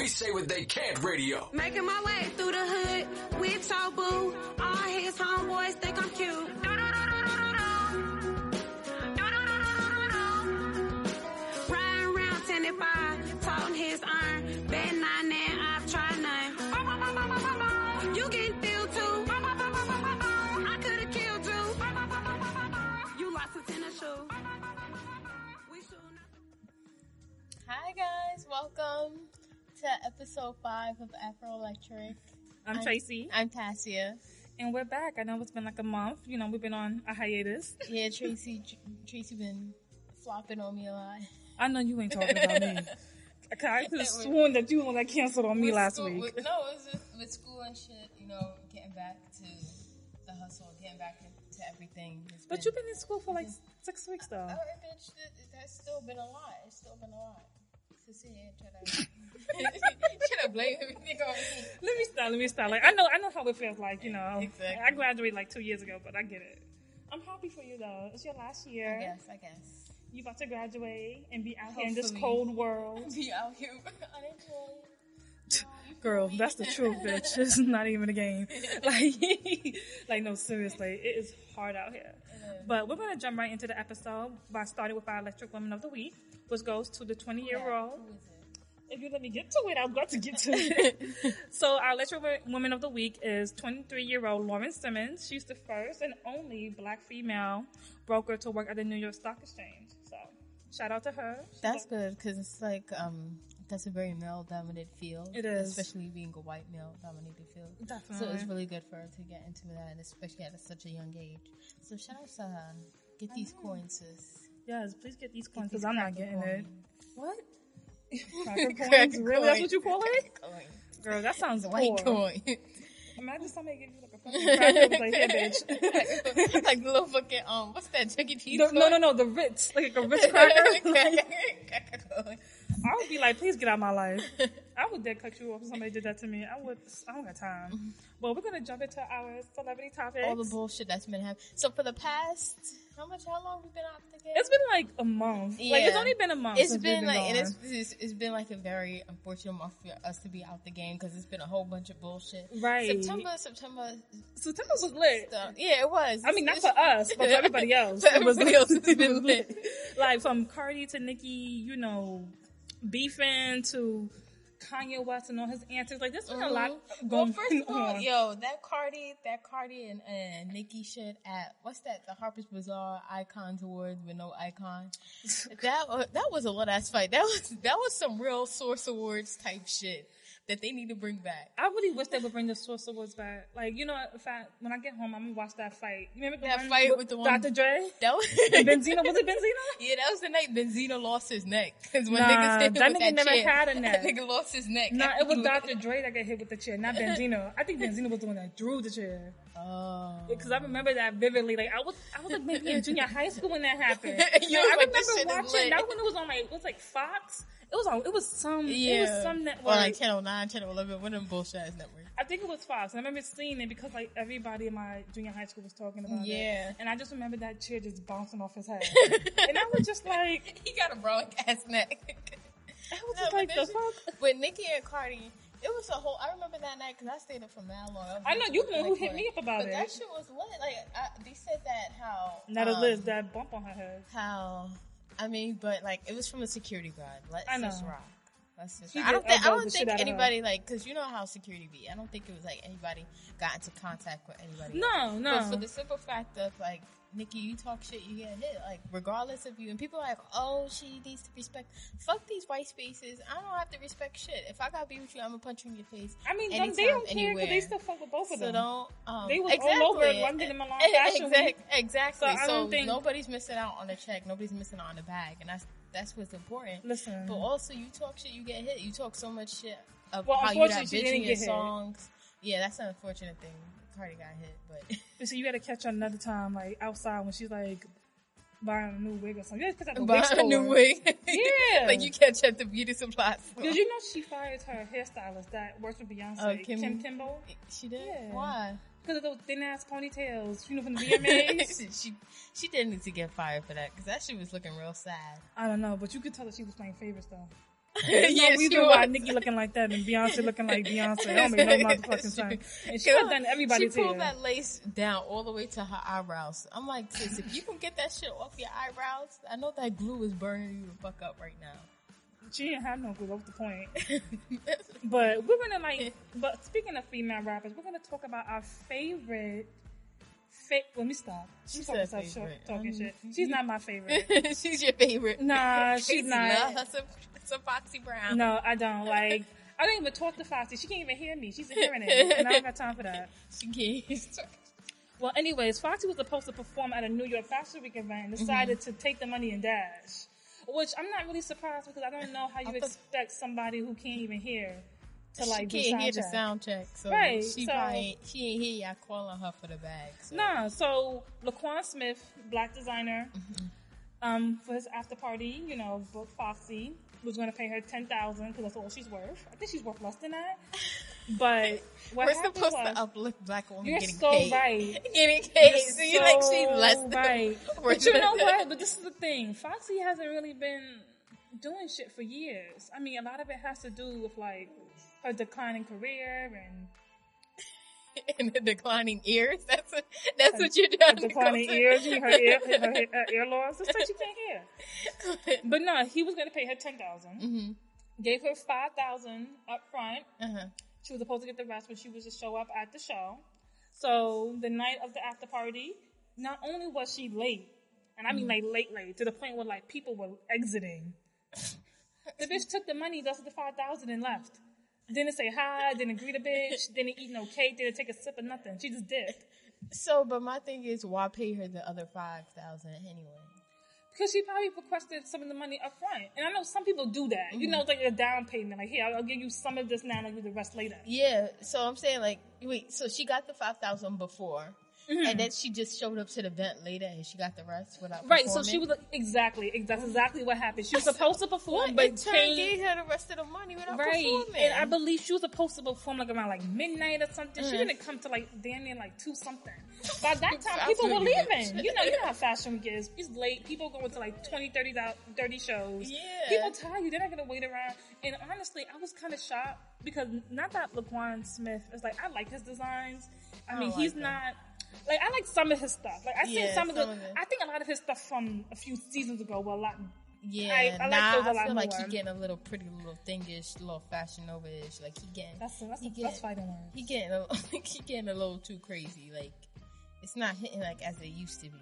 We say what they can't radio. Making my way through the hood with Tobu. All his homeboys think I'm cute. Riding around 10 toting his iron. Bet nine and I've tried none. You getting filled too. I could've killed you. You lost a tennis shoe. We shooting up- Hi guys, welcome to episode five of Afro Electrick. I'm Tracy, I'm Tassia. and we're back. I know it's been like a month. You know, we've been on a hiatus. Yeah, Tracy. Tracy been flopping on me a lot. I know you ain't talking about me. I could have sworn that you were like canceled on me last school- week. with- no, it was with, with school and shit. You know, getting back to the hustle, getting back to, to everything. But you've been in school for like six weeks though. Oh, bitch, that, that's still been a lot. It's still been a lot. To sit here to, try to blame everything on me. Let me stop. Let me stop. Like I know, I know how it feels like. You know, Exactly. I graduated like two years ago, but I get it. I'm happy for you though. It's your last year. I guess, I guess. You about to graduate and be out here in this cold world. Be out here unemployed. Girl, that's the truth, bitch. It's not even a game. Like, like no, seriously, it is hard out here. But we're gonna jump right into the episode by starting with our Electric Woman of the Week, which goes to the 20 year old. Who is it? If you let me get to it, I'm glad to get to it. so our Electric Woman of the Week is 23 year old Lauren Simmons. She's the first and only black female broker to work at the New York Stock Exchange. So shout out to her. That's good because it's like um that's a very male dominated field. It is. especially being a white male dominated field. So Definitely. it's really good for her to get into that, and especially at such a young age. So shout out to her. Get these coins, sis. Yes, please get these coins because I'm not getting it. What? Cracker coins? Really? That's what you call it? Coin. Girl, that sounds White poor. coin. Imagine somebody give you like a fucking cracker like, bitch. like the little fucking um, what's that Chuck E. Cheese? The- no, no, no, the Ritz, like a Ritz cracker. Cracker coin. I would be like, please get out of my life. I would dead cut you off if somebody did that to me. I would. I don't got time. Mm-hmm. Well, we're gonna jump into our celebrity topics. All the bullshit that's been happening. So for the past, how much? How long we been out the game? it's been like a month. Like it's only been a month. It's been like, gone. and it's, it's, it's been like a very unfortunate month for us to be out the game because it's been a whole bunch of bullshit. Right. September, September. September was lit. Stuff. Yeah, it was. I mean, not for us, but for everybody else. For It was everybody else, it's been lit. like from Cardi to Nicki, you know, beefing to Kanye West and all his antics. Like, there's been a lot Mhm. Well, going first of all, on. yo, that Cardi, that Cardi and, and Nicki shit at what's that? The Harper's Bazaar Icons Awards with no icon. that wa- that was a lit ass fight. That was that was some real Source Awards type shit that they need to bring back. I really wish they would bring the Source Awards back. Like, you know, if I, when I get home, I'm gonna watch that fight. You remember That fight with the one- Dr. Dre? That was Benzino, was it Benzino? Yeah, that was the night Benzino lost his neck. Because when Nah, niggas hit that with nigga that never chair, had a neck. That nigga lost his neck. No, it was Dr. Dre that got hit with the chair, not Benzino. I think Benzino was the one that drew the chair. Oh. Because I remember that vividly. Like I was, I was like maybe in junior high school when that happened. You Like, I like, this shit remember watching that when it was on like it was like Fox. It was on. It was some. It Yeah. was some network. Or like Channel 9, Channel 11, one of them bullshit ass networks. I think it was Fox. I remember seeing it because like everybody in my junior high school was talking about it. Yeah. And I just remember that chair just bouncing off his head, and I was just like, He got a broad ass neck. I was No, just like the that fuck. shit- With Nicki and Cardi, it was a whole. I remember that night because I stayed up for mad long. was I know, you know who hit me up about but it. That shit was lit. Like I, they said that how Not a um, Liz, that bump on her head. How I mean, but like it was from a security guard. Let's I know. just rock. Let's just. She I don't think. I don't think out of her. anybody like because you know how security be. I don't think it was like anybody got into contact with anybody. No, no. But for the simple fact of like Nikki, you talk shit, you get hit. Like regardless of you, and people are like, oh, she needs to respect. Fuck these white spaces. I don't have to respect shit. If I gotta be with you, I'm gonna punch you in your face. I mean, anytime, they don't care because they still fuck with both of them. So don't. Um, They was all exactly. over it one day in Milan Fashion exact- Week. Exactly. So So, I don't think- nobody's missing out on the check. Nobody's missing out on the bag, and that's that's what's important. Listen. But also, you talk shit, you get hit. You talk so much shit of Well, how you that bitch in your hit. songs. Yeah, that's an unfortunate thing. Cardi got hit, but So you got to catch her another time, like outside when she's like buying a new wig or something. Because at the buy a new wig. Yeah. like you catch at the beauty supply store. Did you know she fired her hairstylist that works with Beyonce, Oh, Kim- Kim, Kimble? She did. Yeah. Why? Because of those thin ass ponytails, you know, from the VMAs. she, she she did need to get fired for that because that shit was looking real sad. I don't know, but you could tell that she was playing favorites though. Yeah, no reason why was. Nicki looking like that and Beyonce looking like Beyonce. That don't make no motherfucking sense. And she done everybody's She pulled hair. that lace down all the way to her eyebrows. I'm like, sis, if you can get that shit off your eyebrows, I know that glue is burning you the fuck up right now. She didn't have no glue. That was the point. But we're gonna like. But speaking of female rappers, we're gonna talk about our favorite. Fa- let me stop. She She's talking, said such favorite. talking Um, shit. She's not my favorite. she's your favorite. Nah, she's not. love her some, some Foxy Brown. No, I don't like. I don't even talk to Foxy. She can't even hear me. She's hearing it, and I don't got time for that. She can't. Well, anyways, Foxy was supposed to perform at a New York Fashion Week event and decided Mm-hmm. to take the money and dash. Which I'm not really surprised because I don't know how you expect somebody who can't even hear to she like can't hear the sound check, so Right, she so- probably ain't, she ain't hear y'all calling her for the bag. So. Nah, so Laquan Smith, black designer, Mm-hmm. um, for his after party, you know, booked Foxy was going to pay her ten thousand because that's all she's worth. I think she's worth less than that. But what We're supposed was, to uplift black women you're getting so paid. right. Getting paid. You're so you like she's less than right. But you know what? But this is the thing. Foxy hasn't really been doing shit for years. I mean, a lot of it has to do with like her declining career and and the declining ears. That's what, that's what you're doing. declining ears, her ear, her, her, her ear loss. That's what you can't hear. But no, he was going to pay her ten Mm-hmm. Gave her five thousand up front. uh-huh. She was supposed to get the rest when she was to show up at the show. So the night of the after party, not only was she late, and I mean like late, late to the point where like people were exiting. the bitch took the money, dusted the five thousand, and left. Didn't say hi, didn't greet a bitch, didn't eat no cake, didn't take a sip of nothing. She just dipped. So, but my thing is, why pay her the other five thousand anyway? Because she probably requested some of the money up front. And I know some people do that. You mm-hmm. know, it's like a down payment. Like, here, I'll, I'll give you some of this now and I'll give you the rest later. Yeah. So I'm saying, like, wait. So she got the five thousand before, and then she just showed up to the event later, and she got the rest without. Right, so she was like, exactly, that's exactly what happened. She was supposed to perform, But turn, gave her the rest of the money without right, performing. and I believe she was supposed to perform like around like midnight or something. She Mhm. didn't come to like damn near like two something. By that time, people were leaving. You know, you know how fashion is. It's late. People going to like 20, 30, thou- 30 shows. Yeah. People tell you they're not gonna wait around. And honestly, I was kind of shocked because not that Laquan Smith is like I like his designs. I, I mean, don't he's them. not. Like I like some of his stuff. Like I think Yeah, some of the. of it. I think a lot of his stuff from a few seasons ago were a lot. yeah, I- I like nah, those a I lot feel like more. he getting a little pretty, little thingish, little fashion over ish. Like he getting, That's that's he that's get- fighting words. he getting, a, he getting a little too crazy. Like it's not hitting like as it used to be.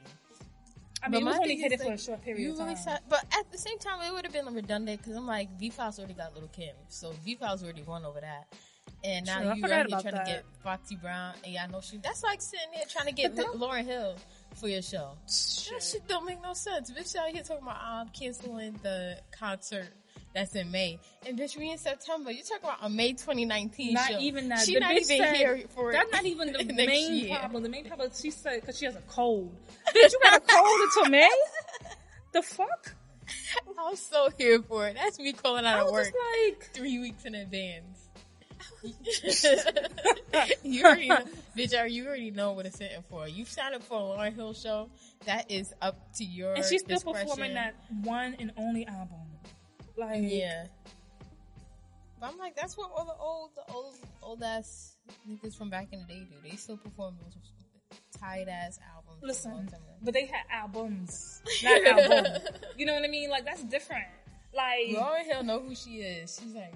I mean, it was my only thing hit is, it for a short period you of time. really sa- but at the same time, it would have been redundant because I'm like, V Files already got Little Kim, so V Files already won over that. And now True, you out here trying that. to get Foxy Brown, and yeah, I know she. That's like sitting there trying to get Lauryn Hill for your show. That Shit. don't make no sense. Bitch out here talking about um canceling the concert that's in May, and bitch we in September. You talking about a May 2019 Not show? even that. She The not even said- here for That's not even the main year. problem. The main problem she said because she has a cold. Bitch, you got a cold until May? The fuck? I'm so here for it. That's me calling out I of work. just like, three weeks in advance. you already know, bitch, are you already know what it's sitting for. You signed up for a Lauryn Hill show. That is up to your and she's still discretion. performing that one and only album. Like, Yeah. But I'm like, that's what all the old, the old, old ass niggas from back in the day do. They still perform those tight ass albums. listen, All the time. but they had albums, not album. You know what I mean? Like that's different. Like, Lauryn Hill know who she is. She's like,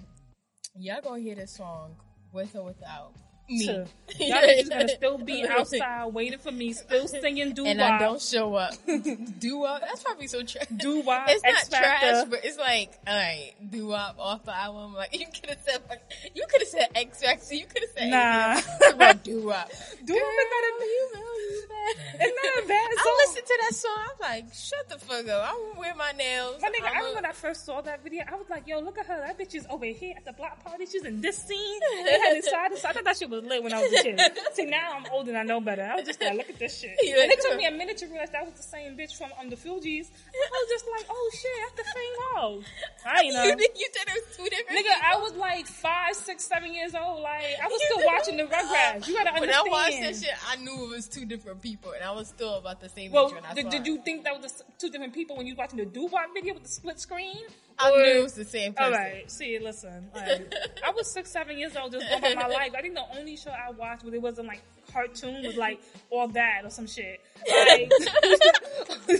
y'all gonna hear this song with or without me. to- y'all niggas gonna still be outside waiting for me, still singing doo and I don't show up. do wop. That's probably so trash. Doo wop, It's not X trash, but it's like, all right, do wop off the album. Like you could have said, you could have said Ex-Factor. You could have said Nah. anything do wop. Doo wop is not a you know you bad. It's not a bad I song. listened to that song. I'm like, shut the fuck up. I won't wear my nails. My nigga, I I'm remember a- when I first saw that video, I was like, yo, look at her. That bitch is over here at the block party. She's in this scene. They had it side to side. I thought that shit was lit when I was a kid. See, now I'm old and I know better. I was just like, look at this shit. Yeah. And it took me a minute to realize that was the same bitch from um, the Fugees. I was just like, oh shit, that's the same hoe. I you know. you, you said it was two different. Nigga, I was like five, six, seven years old. Like, I was still watching the Rugrats. You gotta understand. When. I watched that shit, I knew it was two different people, and I was still about the same Well, age when I did, did you think that was two different people when you was watching the doo wop video with the split screen? I Or- knew it was the same person. right, see, listen. Like, I was six, seven years old, just going by my life. I think the only show I watched where it wasn't like cartoon was like all that or some shit. Like,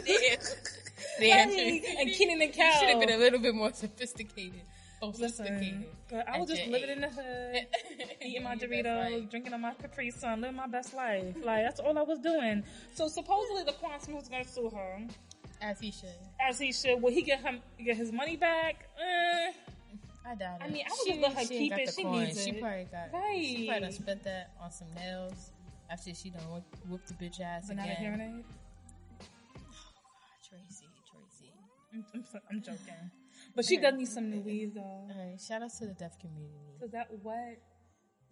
Damn. like, and Kenan and You should have been a little bit more sophisticated. Sophisticated. Listen, but I was just living age. in the hood, eating my Doritos, drinking on my Capri Sun, living my best life. Like that's all I was doing. So supposedly the Quantum was going to sue her, As he should. as he should. Will he get him get his money back? Eh. I doubt it. I mean, I would She- let her keep got it. She coin. needs She it. She probably got She probably done spent that on some nails after she done whoop, whooped the bitch ass But not a again. hearing aid. Tracy, Tracy. I'm, I'm, I'm joking. But she does need some new weave though. Alright, shout out to the deaf community. Cause that what?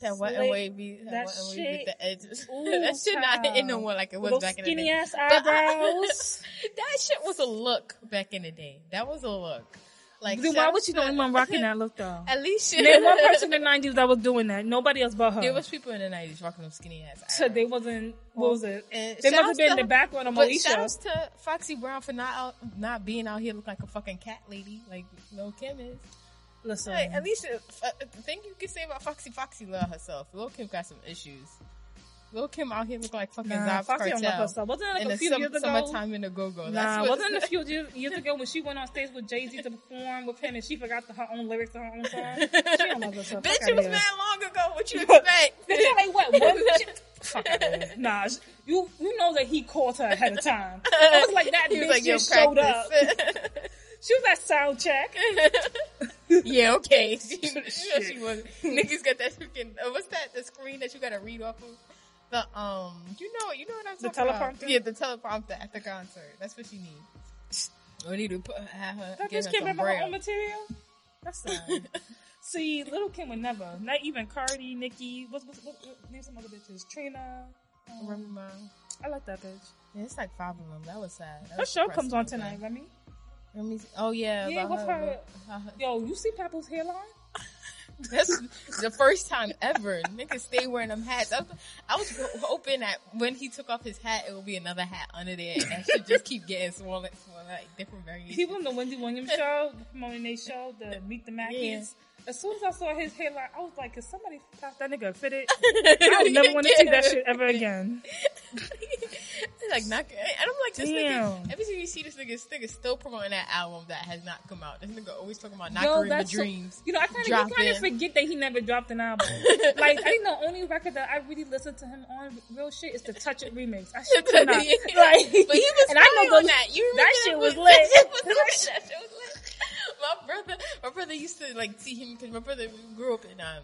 That wet and wavy, that, that and wavy with the edges. Ooh, that shit not hitting no more like it was Those back in the skinny day. ass But eyebrows. that shit was a look back in the day. That was a look. Like then why was she the only one rocking that look though? At least she Name one person in the nineties that was doing that. Nobody else but her. There was people in the nineties rocking them skinny ass. so they wasn't. What was it? And They must have been in the background of Moesha. shout outs to Foxy Brown for not out, not being out here look like a fucking cat lady like Lil Kim is. Listen, Hey, at least uh, uh, the thing you can say about Foxy, Foxy love herself. Lil Kim got some issues. Lil Kim out here look like fucking nah, Zob's Foxy don't cartel. herself. Wasn't it like in a few sum- years ago? summertime in the go go. Nah, wasn't it a few years, ago when she went on stage with Jay Z to perform with him and she forgot the, her own lyrics to her own song? She don't love herself. Bitch, it was mad long ago. What you expect? Bitch, like, what? Shit? Fuck out of here. Nah, you you know that he called her ahead of time. I was like, that He bitch like, just showed up. She was at sound check. yeah, okay. She, know she was. Niggas got that freaking. Uh, what's that? The screen that you gotta read off of. The um, you know, you know what I'm The talking about. teleprompter? Yeah, the teleprompter at the concert. That's what she needs. We need to put have her. That give bitch her can't remember her own material. That's sad. See, Little Kim would never. Not even Cardi, Nicki. What's what, what, what, name some other bitches? Trina. Um, Remember? I like that bitch. Yeah, it's like five of them. That was sad. That Her was show comes on tonight, Remy. See. Oh yeah, Yeah, about what's her- how her- Yo, you see Papoose's hairline? That's the first time ever. Niggas stay wearing them hats. I was, I was hoping that when he took off his hat, it would be another hat under there, and that should just keep getting smaller, smaller, like different variations. He on the Wendy Williams show, promoting their show, the Meet the Mackies. As soon as I saw his hairline, I was like, "Could somebody pass that nigga fit it?" I don't never want to see that shit ever again. like not, and I'm like, this Damn. nigga. Every time you see this nigga, this nigga still promoting that album that has not come out. This nigga always talking about not Yo, Kareem that's the so- dreams. you know, I kind of kind of forget that he never dropped an album. like, I think the only record that I really listened to him on real shit is the Touch It remix. I should not. Like, but he was and I know on that. You that remember shit that shit was lit. That shit was lit. My brother, my brother used to like see him because my brother grew up in um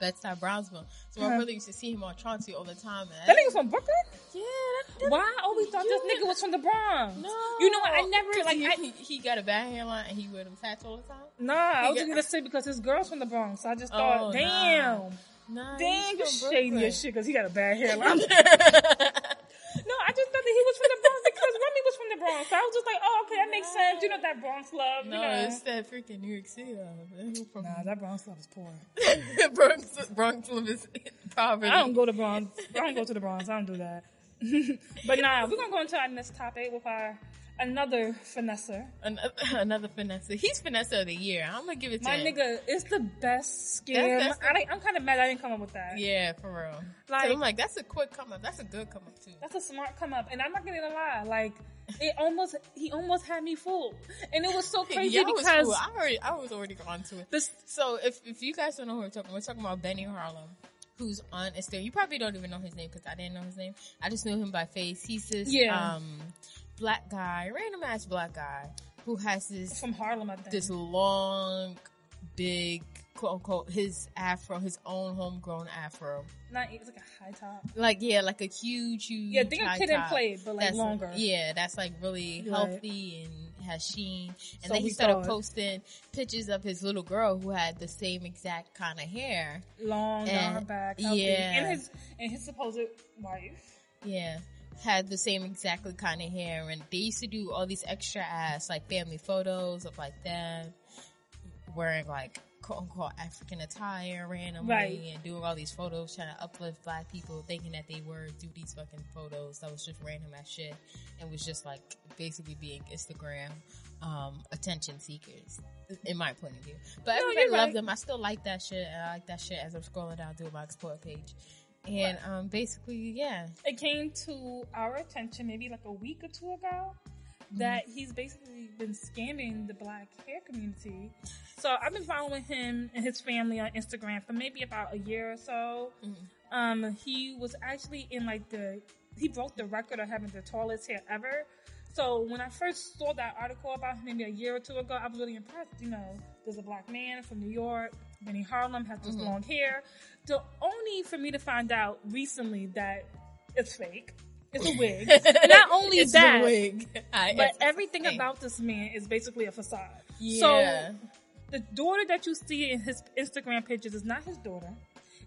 Bed-Stuy, Brownsville. So my Uh-huh. brother used to see him on Chauncey all the time. And That nigga from Brooklyn? yeah, that, that, Why I always thought this nigga was from the Bronx? No, You know what? I never, like. he, I, he, he got a bad hairline and he wear them tats all the time. nah, I was got- gonna say because his girl's from the Bronx. So I just Oh, thought, nah. damn, Nah, damn, you he's shady as shit because he got a bad hairline. no, I just thought that he was from the Bronx because Remy was from the Bronx. So I was just like, oh, okay, that makes sense. You know that Bronx love. No, you know. it's that freaking New York City love. From Nah, that Bronx love is poor. Bronx, Bronx love is poverty. I don't go to Bronx. I don't go to the Bronx. I don't do that. but nah, we're gonna go into our next topic with our another finesser. Another, another finesse. He's finesse of the year. I'm gonna give it to My him. nigga, it's the best scam. That's- that's- I, like- I'm kind of mad I didn't come up with that. Yeah, for real. Like- Like, I'm like, that's a quick come up. That's a good come up too. That's a smart come up, and I'm not gonna lie. Like it almost, he almost had me fooled, and it was so crazy Yeah, I was because. I already, I was already gone to it. this. So if if you guys don't know who we're talking, we're talking about Benny Harlem, who's on Instagram. You probably don't even know his name because I didn't know his name. I just knew him by face. He's this Yeah. um black guy, random ass black guy who has this From Harlem, I think. this long, big quote unquote his afro, his own homegrown afro. not it's like a high top. Like yeah, like a huge, huge. Yeah, think of high Kid and. Play, but like That's- longer. Yeah, that's like really Right. healthy and has sheen. And So then he started posting pictures of his little girl who had the same exact kind of hair. long And- back, healthy. yeah. and his and his supposed wife. Yeah. Had the same exactly kind of hair and they used to do all these extra ass like family photos of like them wearing like quote unquote African attire randomly Right. and doing all these photos trying to uplift black people thinking that they were do these fucking photos that was just random ass shit and was just like basically being Instagram um, attention seekers, in my point of view. But No, everybody you're right. them. I still like that shit, and I like that shit as I'm scrolling down through my explore page. And um, basically, yeah, it came to our attention maybe like a week or two ago that he's basically been scamming the black hair community. So I've been following him and his family on Instagram for maybe about a year or so. Um, he was actually in like the he broke the record of having the tallest hair ever. So when I first saw that article about him maybe a year or two ago, I was really impressed. You know, there's a black man from New York, Benny Harlem has this long hair. The only for me to find out recently that it's fake. It's a wig. Not only it's that, wig. But everything about this man is basically a facade. Yeah. So the daughter that you see in his Instagram pictures is not his daughter.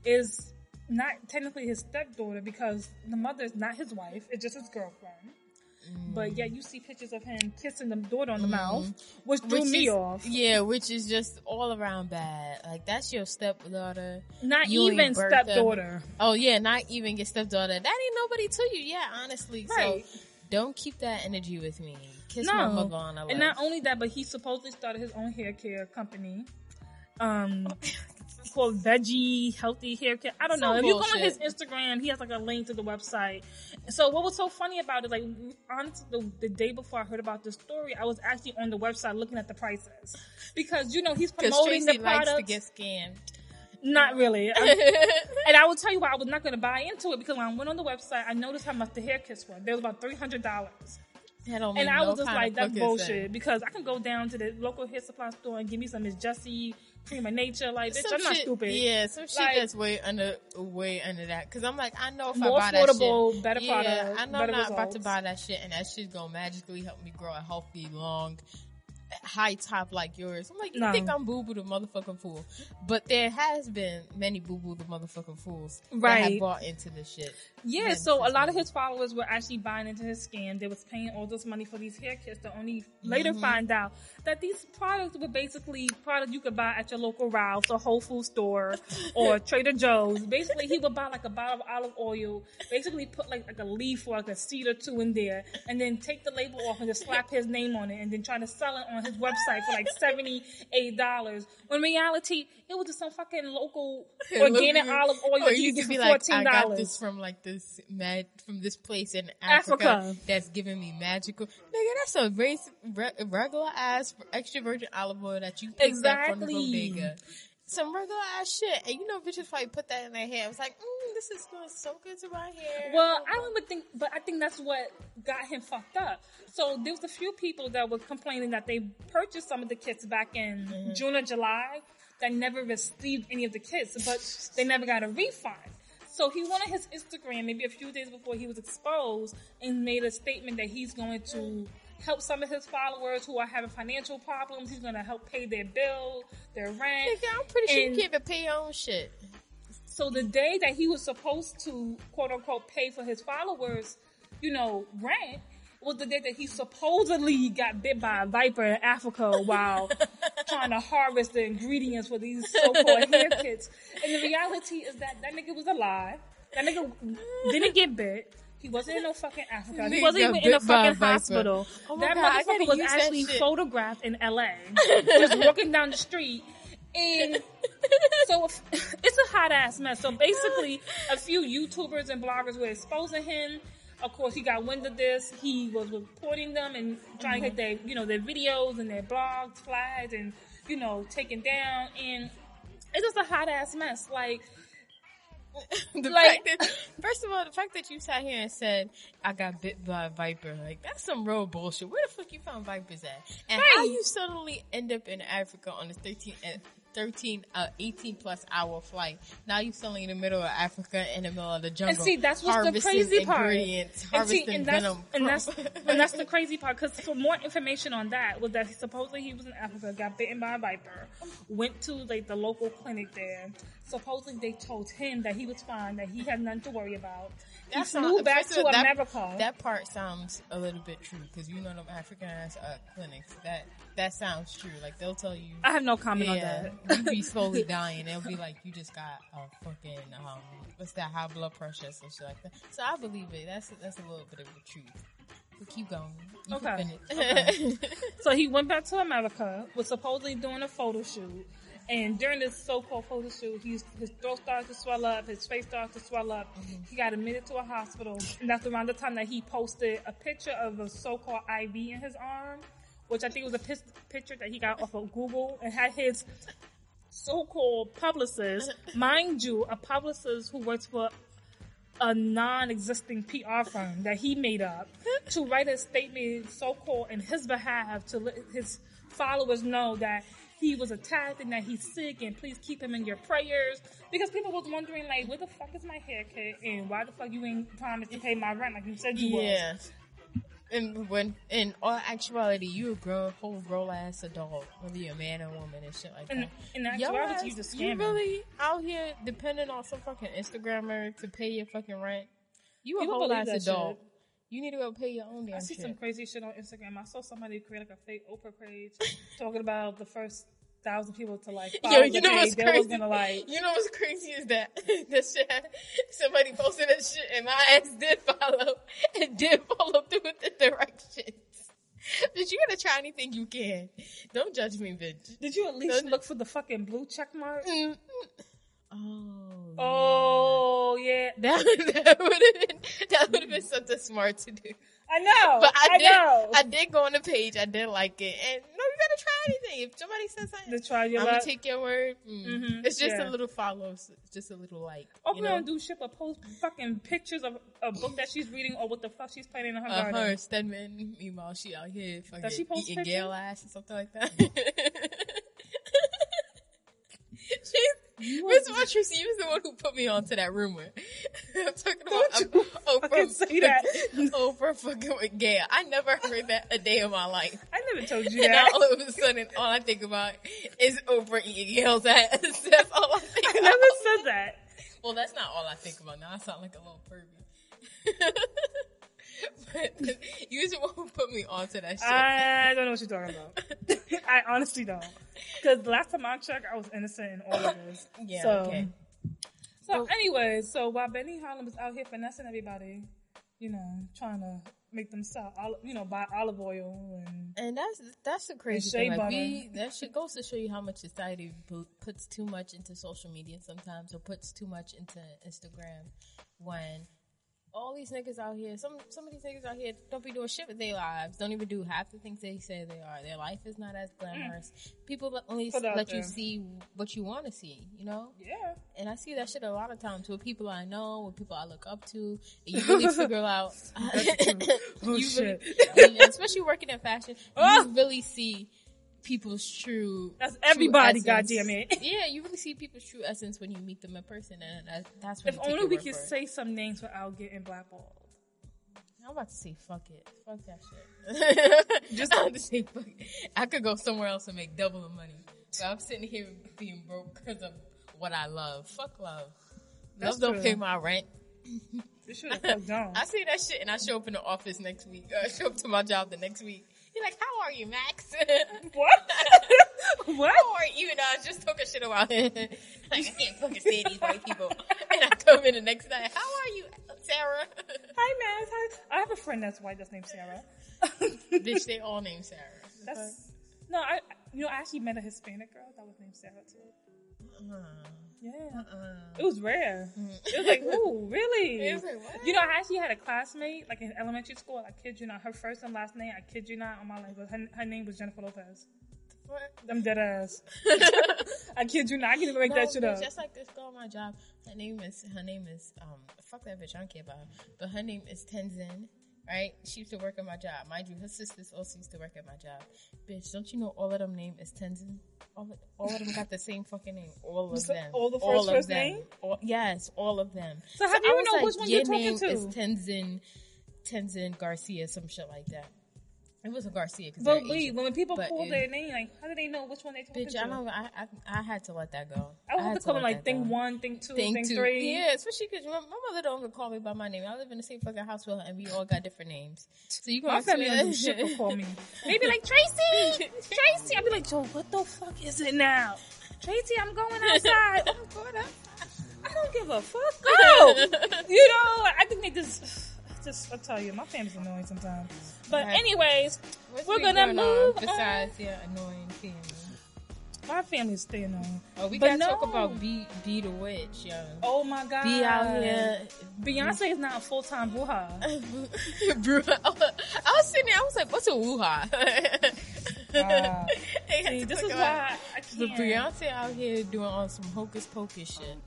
Is not technically his stepdaughter because the mother is not his wife. It's just his girlfriend. But yet you see pictures of him kissing the daughter on the mouth, which threw Which me is- off. Yeah, which is just all around bad. Like that's your stepdaughter. Not You even ain't birthed them. stepdaughter. Oh yeah, not even your stepdaughter. That ain't nobody to you. Yeah, honestly. Right. So don't keep that energy with me. Kiss No, my mother on the and not only that, but he supposedly started his own hair care company, um, called Veggie Healthy Hair Care. I don't know. Some If you go on his Instagram, he has like a link to the website. So what was so funny about it, like honestly, the, the day before I heard about this story, I was actually on the website looking at the prices because you know he's promoting the likes to get scammed. Not really. And I will tell you why I was not going to buy into it because when I went on the website, I noticed how much the hair kits were. They was about three hundred dollars. And I no was just like, that's bullshit because I can go down to the local hair supply store and give me some Miss Jessie Prima Nature. Like, bitch, Some I'm not shit- stupid. Yeah, some shit Like- that's way under way under that. Because I'm like, I know if I buy that affordable, shit, better yeah, product, I know I'm not about to buy that shit, and that shit's gonna magically help me grow a healthy, long, high top like yours. I'm like, you No. think I'm boo boo the motherfucking fool? But there has been many boo boo the motherfucking fools that have Right. bought into this shit. Yeah, so a lot of his followers were actually buying into his scam. They was paying all this money for these hair kits to only later Mm-hmm. find out that these products were basically products you could buy at your local Ralph's or Whole Food store or Trader Joe's. Basically, he would buy like a bottle of olive oil, basically put like, like a leaf or like a seed or two in there, and then take the label off and just slap his name on it and then try to sell it on his website for like $78. When in reality, it was just some fucking local organic olive oil or you you could be for like, $14. I got this from like this mad from this place in Africa, Africa. that's giving me magical. Nigga, that's a race, re, regular ass extra virgin olive oil that you picked up from the Exactly. bodega. Some regular ass shit, and you know bitches probably put that in their hair. I was like, mm, this is going so good to my hair. Well, I don't even think, but I think that's what got him fucked up. So there was a few people that were complaining that they purchased some of the kits back in Mm-hmm. June or July that never received any of the kits, but they never got a refund. So he went on his Instagram maybe a few days before he was exposed and made a statement that he's going to help some of his followers who are having financial problems. He's going to help pay their bill, their rent. Nigga, I'm pretty sure and- you can't even pay your own shit. so the day that he was supposed to quote unquote pay for his followers, you know, rent was the day that he supposedly got bit by a viper in Africa while trying to harvest the ingredients for these so-called hair kits. And the reality is that that nigga was alive. That nigga didn't get bit. He wasn't in no fucking Africa. He wasn't got even in a bit by a fucking hospital. Oh that God, motherfucker was actually shit. photographed in LA. just walking down the street. And so if- it's a hot ass mess. So basically, a few YouTubers and bloggers were exposing him. Of course, he got wind of this. He was reporting them and trying to get their, you know, their videos and their blogs flagged and, you know, taken down. And it's just a hot ass mess. Like, the Like- fact that, first of all, the fact that you sat here and said I got bit by a viper, like that's some real bullshit. Where the fuck you found vipers at? And how you suddenly end up in Africa on the 13, uh, 13, uh, 18 plus hour flight? Now you're suddenly in the middle of Africa, in the middle of the jungle. And see, that's what's the crazy part. Ingredients, And see, harvesting and that's, venom. and that's and that's the crazy part. Because for more information on that, was that supposedly he was in Africa, got bitten by a viper, went to like the local clinic there. Supposedly they told him that he was fine, that he had nothing to worry about. He That flew sound- back to that- America. That part sounds a little bit true because you know them African ass uh, clinics. That that sounds true. Like they'll tell you. I have no comment on that. You'd be slowly dying. They'll be like, you just got a fucking um, what's that high blood pressure some shit like that. So I believe it. That's that's a little bit of the truth. But keep going. You Okay. Finish. So he went back to America, was supposedly doing a photo shoot, and during this so-called photo shoot, he's, his throat started to swell up, his face started to swell up. He got admitted to a hospital, and that's around the time that he posted a picture of a so-called IV in his arm, which I think was a picture that he got off of Google, and had his so-called publicist, mind you, a publicist who works for a non-existing PR firm that he made up to write a statement so-called in his behalf to let his followers know that he was attacked and that he's sick and please keep him in your prayers. Because people was wondering like where the fuck is my haircut and why the fuck you ain't promised to pay my rent like you said you was? Yeah. And when in all actuality, you a grown, whole grown ass adult, whether you're a man or woman and shit like that. in Yo actuality ass, you just you really out here depending on some fucking Instagrammer to pay your fucking rent? You a People whole ass adult. shit. You need to go pay your own damn I see shit. some crazy shit on Instagram. I saw somebody create like a fake Oprah page talking about the first thousand people to like follow Yo, you know page. what's They crazy? was gonna like you know what's crazy is that that shit. Somebody posted that shit, and my ass did follow and did follow through with the directions. Bitch, you gotta try anything you can. Don't judge me, bitch. Did you at least Don't- look for the fucking blue check mark? Mm, mm. Oh, Oh yeah, that that would have been that would have been something smart to do. I know. But I, I, did, know. I did go on the page. I did like it, and no, you gotta try anything. If somebody says something, to try your I'm gonna take your word. Mm. Mhm, It's just yeah. a little follow, it's just a little like. Oprah you know? don't do shit but post fucking pictures of a book that she's reading or what the fuck she's playing in her Uh, garden. her Stedman, meanwhile, she out here fucking she post eating pictures? Gayle ass or something like that. Miss Patrice, you was the one who put me onto that rumor. I'm talking about Don't you um, fucking say that. Oprah fucking with Gayle. I never heard that a day in my life. I never told you And that. now all of a sudden, all I think about is Oprah eating Gayle's ass. That's all I think I about. never said that. Well, that's not all I think about. Now I sound like a little pervy. But you was the one who put me onto that shit. I don't know what you're talking about. I honestly don't. Because the last time I checked, I was innocent in all of this. yeah, so, okay. So anyway, so while Benny Harlem was out here finessing everybody, you know, trying to make them sell, you know, buy olive oil and And that's that's the crazy thing. Like butter. we, that shit goes to show you how much society puts too much into social media sometimes, or puts too much into Instagram. When all these niggas out here, some some of these niggas out here don't be doing shit with their lives. Don't even do half the things they say they are. Their life is not as glamorous. People only let you see what you want to see. You know. yeah. And I see that shit a lot of times with people I know, with people I look up to. And you really figure out. Oh, you shit. Really, especially working in fashion, Oh. you really see people's true. That's everybody, essence. goddamn it. Yeah, you really see people's true essence when you meet them in person, and that, that's when If only we could say some names without getting blackballed. I'm about to say fuck it, fuck that shit. Just- about to say fuck it. I could go somewhere else and make double the money, but I'm sitting here being broke because of what I love. Fuck love. That's love don't pay my rent. This should have fucked down. I see that shit and I show up in the office next week. Uh, show up to my job the next week. You're like, how are you, Max? What? what? how are you? And I just talking shit about it. like, I can't fucking stand these white people. And I come in the next night, how are you, Sarah? Hi, Max. Hi. I have a friend that's white that's named Sarah. Bitch, they all named Sarah. That's no, I you know I actually met a Hispanic girl that was named Sarah too. Uh, Yeah, uh, it was rare. It was like, ooh, really? It was like, what? You know, I actually had a classmate like in elementary school. I kid you not, her first and last name. I kid you not, on my life, but her, her name was Jennifer Lopez. what? I'm dead ass. I kid you not. I can't even make No, that shit up. Just like this girl on my job. Her name is her name is um fuck that bitch. I don't care about her. But her name is Tenzin. Right? She used to work at my job. Mind you, her sisters also used to work at my job. Bitch, don't you know all of them name is Tenzin? All of, all of them got the same fucking name. All of them. all the all first- of first them. name? All, yes, all of them. So how do I you know like, which one your you're talking to? is Tenzin, Tenzin Garcia, some shit like that. It was a Garcia. Cause But wait, when people But pull it- their name, like how do they know which one they talking Bitch, to? I don't. I, I I had to let that go. I would have had to call them like thing go. one, thing two, Thing thing two. three. Yeah, especially because my mother don't even call me by my name. I live in the same fucking house with her, and we all got different names. So you My gonna family don't shit call me. They be like, Tracy! Tracy! I'd be like, Joe, what the fuck is it now? Tracy, I'm going outside. I'm going outside. I don't give a fuck. Go! Oh! you know, I think they just, just, I tell you, my family's annoying sometimes. But Right. anyways, What's we're gonna move on. besides your annoying family. My family's stay annoying. Oh, we But gotta talk about B B the witch, yo. Oh my god. Be out here. Beyonce is not a full time. Bro, I was sitting there, I was like, what's a woo-ha? Wow. See, this is why I But can't. Beyonce out here doing on some hocus pocus shit.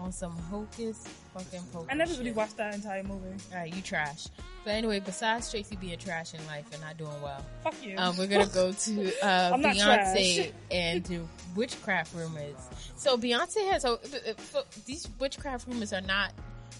On some hocus fucking pocus. I never really watched that entire movie. Alright, you trash. But anyway, besides Tracy being trash in life and not doing well, Fuck you. um, we're gonna go to uh, Beyonce and the witchcraft rumors. So Beyonce has so these witchcraft rumors are not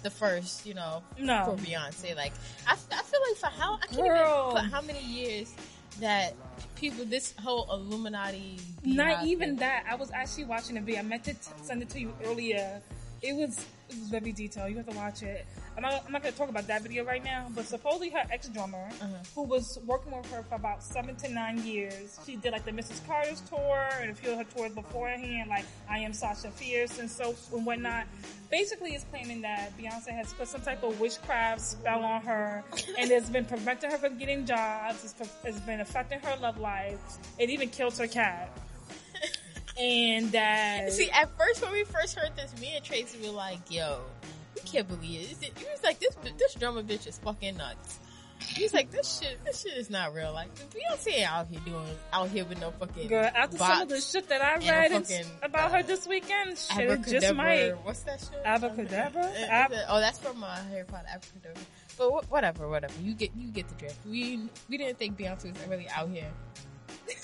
the first, you know, No. for Beyonce. Like I, I feel like for how I can't Girl. even put how many years that people this whole Illuminati Not even thing- that. I was actually watching a video. I meant to t- send it to you earlier. It was it was very detailed. You have to watch it. I'm not, I'm not going to talk about that video right now, but supposedly her ex drummer, Uh-huh. who was working with her for about seven to nine years, she did like the Mrs. Carter's tour and a few of her tours beforehand, like I Am Sasha Fierce and so and whatnot. Basically, is claiming that Beyonce has put some type of witchcraft spell on her, and it's been preventing her from getting jobs. It's, it's been affecting her love life. It even killed her cat. And that See, at first when we first heard this, me and Tracy were like, "Yo, we can't believe it." He was like, "This this drummer bitch is fucking nuts." He's like, "This shit, this shit is not real. Like, Beyonce ain't out here doing out here with no fucking Girl, after some of the shit that I read fucking, about uh, her this weekend, shit it just might. What's that shit? Abracadabra? Uh, Ab- oh, that's from uh, Harry Potter. Abracadabra. But wh- whatever, whatever. You get you get the drift. We we didn't think Beyonce was really out here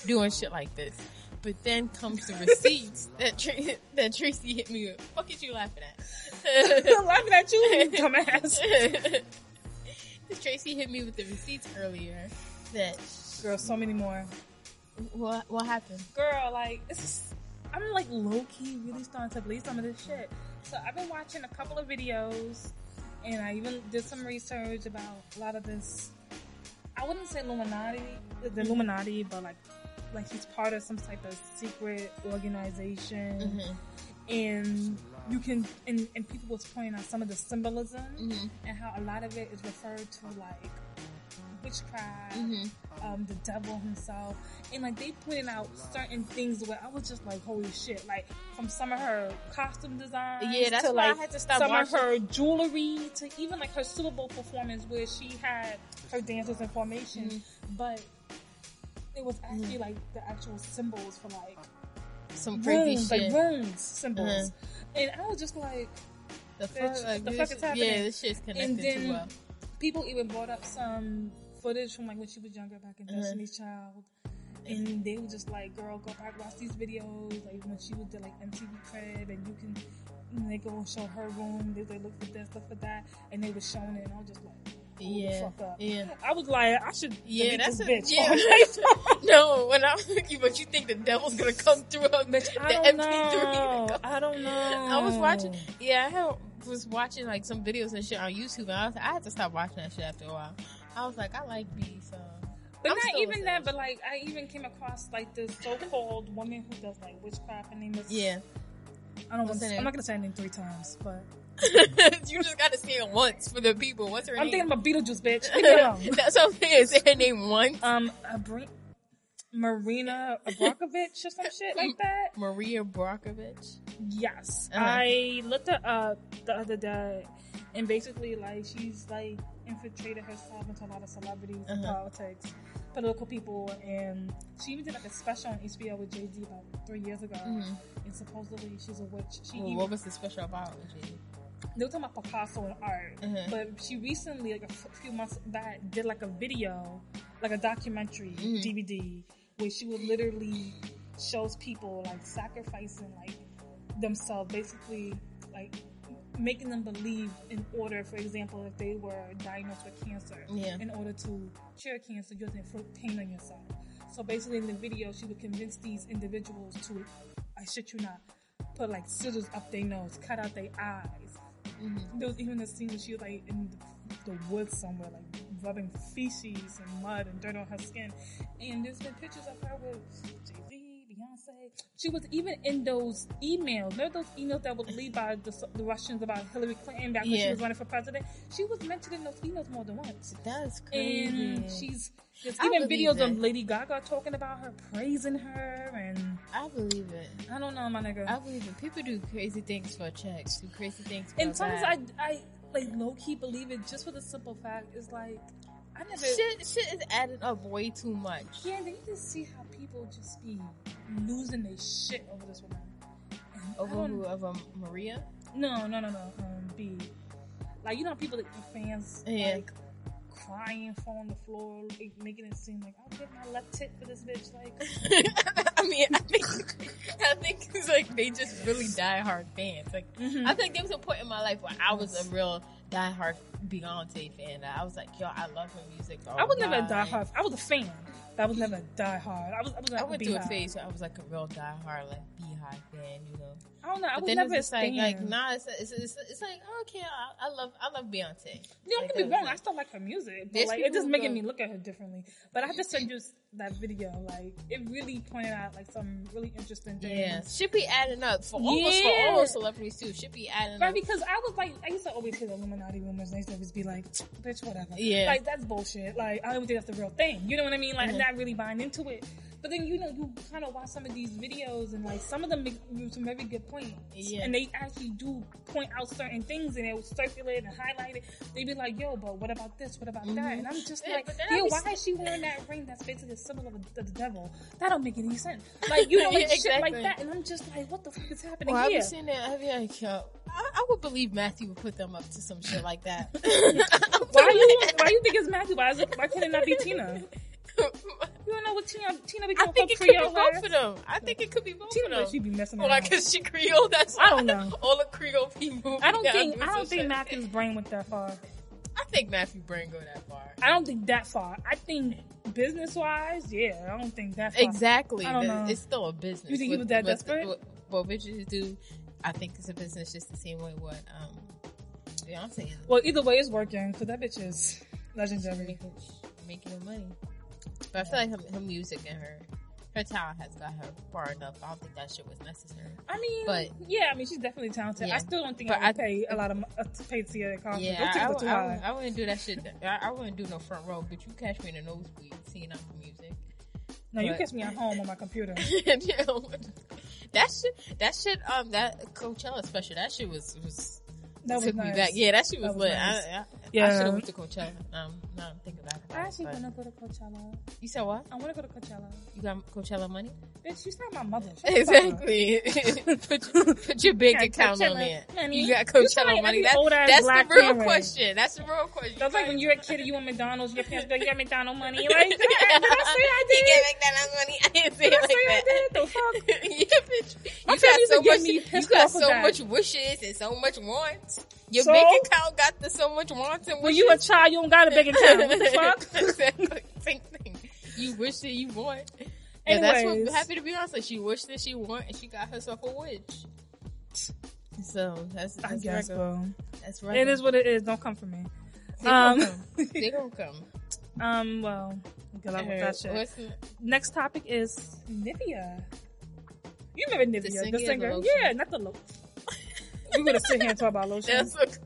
doing shit like this. But then comes the receipts that Tra- that Tracy hit me with. Fuck is you laughing at? I'm laughing at you, dumbass. Tracy hit me with the receipts earlier. That Girl, so many more. what what happened? Girl, like, it's just, I'm like low key really starting to believe some of this shit. So I've been watching a couple of videos and I even did some research about a lot of this. I wouldn't say Illuminati, the Illuminati, but like, like he's part of some type of secret organization. and you can and, and people was pointing out some of the symbolism and how a lot of it is referred to like witchcraft, um, the devil himself, and like they pointed out certain things where I was just like, holy shit! Like from some of her costume designs, Yeah, that's to why I had to stop some watching. of her jewelry, to even like her Super Bowl performance where she had her dancers in formation, Mm-hmm. but it was actually like the actual symbols for like Some runes, shit. like runes symbols. Uh-huh. And I was just like, the fuck, like, the fuck shit- is happening? Yeah, this shit's connected and then too well. people even brought up some footage from like when she was younger back in Uh-huh. Destiny's Child. And they were just like, girl, go back watch these videos. Like when she was the like MTV crib and you can, and they go and show her room. They, they look for this, look for that. And they were showing it and I was just like, Yeah, yeah. I was like, I should Yeah, that's a, bitch. yeah. no, when I you, but you think the devil's gonna come through on Bitch, the I don't MP3? know. I don't know. I was watching, yeah, I had, was watching like some videos and shit on YouTube, and I was, I had to stop watching that shit after a while. I was like, I like B, so. But I'm not even that, but like I even came across like this so-called woman who does like witchcraft. Her name is Yeah, I don't What's want. name? I'm not gonna say her name three times, but you just gotta say it once for the people. What's her name? I'm thinking about Beetlejuice, bitch. Leave me alone. That's what I'm saying. Say her name once. um, Abri- Marina Abrakovich or some shit like that. Maria Brockovich. Yes, Uh-huh. I looked her up the other day, and basically, like, she's like infiltrated herself into a lot of celebrities and Uh-huh. politics, political people, and she even did like a special on HBO with Jay Z about three years ago. And supposedly, she's a witch. She Well, even, what was the special about? G? They were talking about Picasso and art, Mhm. but she recently, like a few months back, did like a video, like a documentary Mm-hmm. DVD, where she would literally shows people like sacrificing like themselves, basically like making them believe in order, for example, if they were diagnosed with cancer, Yeah. in order to cure cancer, you have to inflict pain on yourself. So basically, in the video, she would convince these individuals to, I shit you not, put like scissors up their nose, cut out their eyes. Mm-hmm. There was even a scene where she was like in the, the woods somewhere, like rubbing feces and mud and dirt on her skin. And there's been pictures of her with Jay Z, say? She was even in those emails. Remember those emails that were leaked by the, the Russians about Hillary Clinton back when she was running for president? She was mentioned in those emails more than once. That's crazy. And she's there's even videos of. Lady Gaga talking about her, praising her, and I believe it. I don't know, my nigga. I believe it. People do crazy things for checks. Do crazy things for and sometimes I, that. I like low key believe it just for the simple fact it's like I never. shit, shit is adding up way too much. Yeah, then you just see how people just be losing their shit over this woman. And Over who? Over Maria? No, no, no, no. Um, B. Like you know, people that fans Yeah. like crying, falling on the floor, like, making it seem like I'll give my left tit for this bitch. Like, I mean, I think, I think it's like they just really diehard fans. Like, I think there was a point in my life where I was a real diehard Beyonce fan. I was like, yo, I love her music. Oh, I was never a God. diehard. I was a fan. I was never a diehard. I was. I was like I a went through a phase where I was like a real die hard, like Beyhive fan, you know. I don't know. I But was never it's like, like, nah, it's, it's, it's, it's like, okay, I, I love, I love Beyonce. You don't Like, get me wrong. it. I still like her music, but like it's just making who me look at her differently. But I have to send you that video. Like it really pointed out like some really interesting things. Yeah, should be adding up for almost for all celebrities too. Should be adding Right, up. because I was like, I used to always hear the Illuminati rumors, and I used to always be like, bitch, whatever. Yeah. Like, that's bullshit. Like, I don't think that's the real thing. You know what I mean? Like, Mhm. not really buying into it. But then, you know, you kind of watch some of these videos, and like, some of them make some very good points. Yeah. And they actually do point out certain things, and they'll circulate and highlight it. They be like, yo, but what about this? What about that? Mhm. And I'm just Yeah, like, yo, why s- is she wearing that ring that's basically a symbol of, the- of the devil? That don't make any sense. Like, you know, like Yeah, shit like that. And I'm just like, what the fuck is happening Well, have here? you seen that? Have you like, yo, I, I would believe Matthew would put them up to some shit like that. Why you why you think it's Matthew? Why, is it, why can't it not be Tina? You don't know what Tina Tina be I think for it could be Creole both of them. I think it could be both Tina of them. she be messing Well, around. like, cause she Creole, that's I don't know. all the Creole people. I don't think doing I don't think. Matthew's brain went that far. I think Matthew Brain go that far. I don't think that far. I think business wise, yeah, I don't think that far. Exactly. I don't know. It's still a business. You think he was that desperate? What, what bitches do, I think it's a business just the same way what um Beyonce is. Well, either way, it's working because that bitch is legendary. making, making money. But I feel like her, her music and her her talent has got her far enough. I don't think that shit was necessary. I mean, But- yeah, I mean, she's definitely talented. Yeah. I still don't think But I would I- pay a lot of uh, to pay to see her concert. Yeah, I, I, I, I wouldn't do that shit. I, I wouldn't do no front row, but you catch me in the nosebleed seeing out the music. no, you catch me at home on my computer. That shit, that shit, um, that Coachella special, that shit was was That was took nice. me back. Yeah, that shit was, That was lit. nice. I, I, should have went to Coachella. Um, now I'm thinking about it. I actually want to go to Coachella. You said what? I want to go to Coachella. You got Coachella money? Bitch, she's not my mother. Shut the fuck up. Exactly. put, your, put your bank Got account on it. money. You got Coachella like money. That, that's the real parent. question. That's the real question. That's like when you're a kid and you want McDonald's, your parents like, you got McDonald's money. Like, did I, did I say I did? get McDonald's money. I didn't say Did it I like say I did? The fuck? yeah, bitch. My You got so much. me You got so much wishes and so much wants. Your So? bank account got the so much wants and When wishes. you a child, you don't got a big account. What the fuck? exactly. Same thing. You wish that you want. And that's what happened to Beyonce. She wished that she want, and she got herself a witch. So that's, that's I guess, bro. That's It regular. is what it is. Don't come for me. They Um, gonna come. They gonna come. Um, well, good luck with that shit. The, Next topic is Nivea. You remember Nivea, the singer singer? the lotion? Yeah, not the lotion. We would have sit here and talk about lotion. that's what,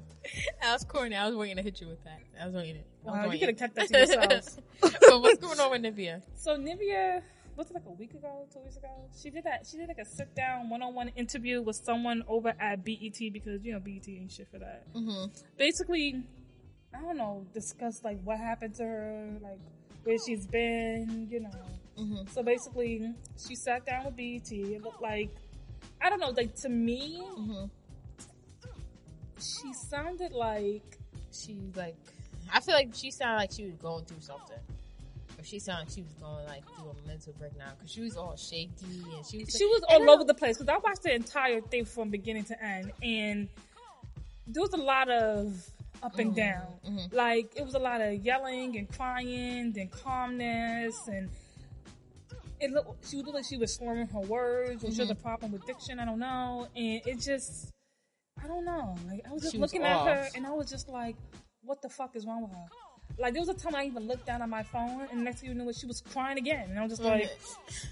that was corny. I was waiting to hit you with that. I was waiting. I was Wow, you could have kept that to yourself. but what's going on with Nivea? So Nivea, was it like a week ago, two weeks ago? She did that. She did like a sit down, one on one interview with someone over at BET because you know BET ain't shit for that. Mm-hmm. Basically, I don't know, discuss like what happened to her, like where she's been, you know. Mm-hmm. So basically, she sat down with BET. It looked like I don't know, like to me, Mm-hmm. She sounded like She like, I feel like she sounded like she was going through something. Or she sounded like she was going like through a mental breakdown because she was all shaky and she was. she was all over the place because I watched the entire thing from beginning to end, and there was a lot of up and down. mhm. Like it was a lot of yelling and crying, then calmness, and it looked. She looked like she was slurring her words, or she has Mm-hmm. a problem with diction. I don't know, and it just, I don't know. Like I was just She was looking at her, and I was just like, what the fuck is wrong with her? Like there was a time I even looked down at my phone, and next thing you knew, she was crying again, and I was just mm. like,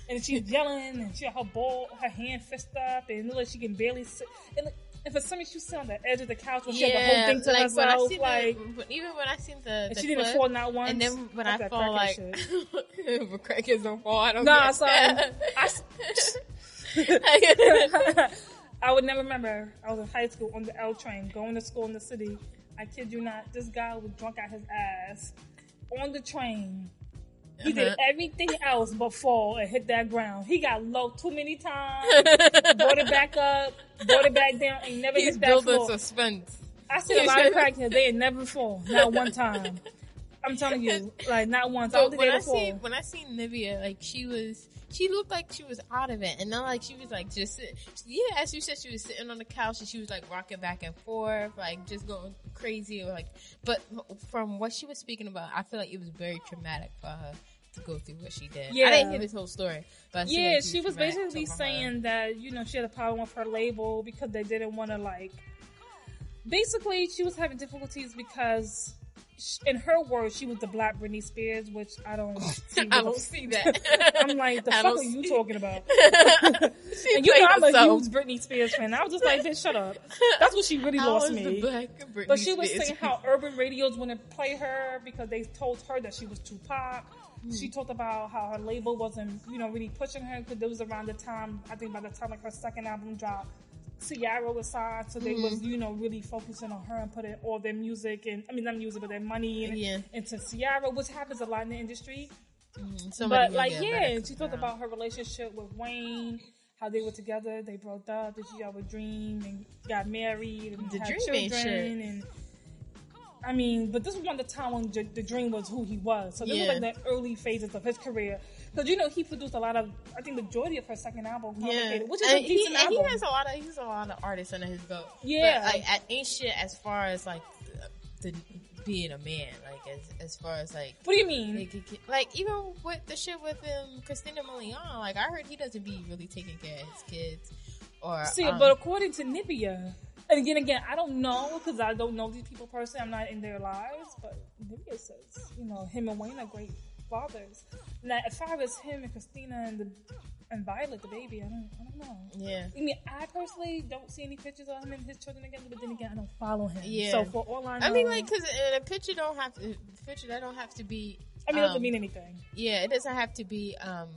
and she's yelling, and she had her ball, her hand fist up, and it looked like she can barely sit. And, like, and for some reason, she was sitting on the edge of the couch when she had the whole thing to like when I herself, like. the, but even when I seen the, and the she didn't clip, fall not once. and then when I fall, like, but crackheads don't fall. I don't. Nah, that. I, s- I would never remember. I was in high school on the L train, going to school in the city. I kid you not, this guy was drunk out his ass on the train. He did Uh-huh. everything else but fall and hit that ground. He got low too many times, brought it back up, brought it back down, and never He's hit that building floor. suspense. I see a lot of crackheads. They never fall, not one time. I'm telling you, like not once. So when I see when I seen Nivea, like she was, she looked like she was out of it, and not like she was like just, sit- yeah, as you said, she was sitting on the couch and she was like rocking back and forth, like just going crazy, or like. But from what she was speaking about, I feel like it was very traumatic for her to go through what she did. Yeah. I didn't hear this whole story, but Yeah, like she was basically for her. saying that you know she had a problem with her label because they didn't want to like. Basically, she was having difficulties because, in her words, she was the Black Britney Spears, which I don't see. I don't see that. I'm like, the I fuck are you see- talking about? And you know I'm a huge Britney Spears fan. I was just like, bitch, shut up. That's what she really How lost me. But she was Spears? saying how urban radios wouldn't play her because they told her that she was too pop. Hmm. She talked about how her label wasn't, you know, really pushing her because it was around the time, I think by the time like her second album dropped, Ciara was signed, so they Hmm. was, you know, really focusing on her and putting all their music and, I mean, not music, but their money and, Yeah. into Ciara, which happens a lot in the industry. Somebody but like, yeah, she talked about her relationship with Wayne, how they were together, they broke up, that she had a dream and got married and The had dream children, and I mean, but this was one of the time when J- the dream was who he was. So this Yeah. was like the early phases of his career. Because you know he produced a lot of, I think, majority of her second album, Yeah, which is and a he, decent and he has a lot of he's a lot of artists under his belt. Yeah. but, like ain't shit as far as like the, the being a man, like as as far as like. what do you mean? Like, like even with the shit with him, Christina Milian, like I heard he doesn't be really taking care of his kids, or See, um, but according to Nivea, and again, again, I don't know because I don't know these people personally. I'm not in their lives, but Nivea says, you know, him and Wayne are great fathers. Now, if I was him and Christina and the and Violet, the baby, I don't, I don't know. yeah, I mean, I personally don't see any pictures of him and his children together, but then again, I don't follow him. Yeah. So for all I know, I mean like because a picture don't have to picture that don't have to be. I mean, it doesn't um, mean anything. Yeah, it doesn't have to be. um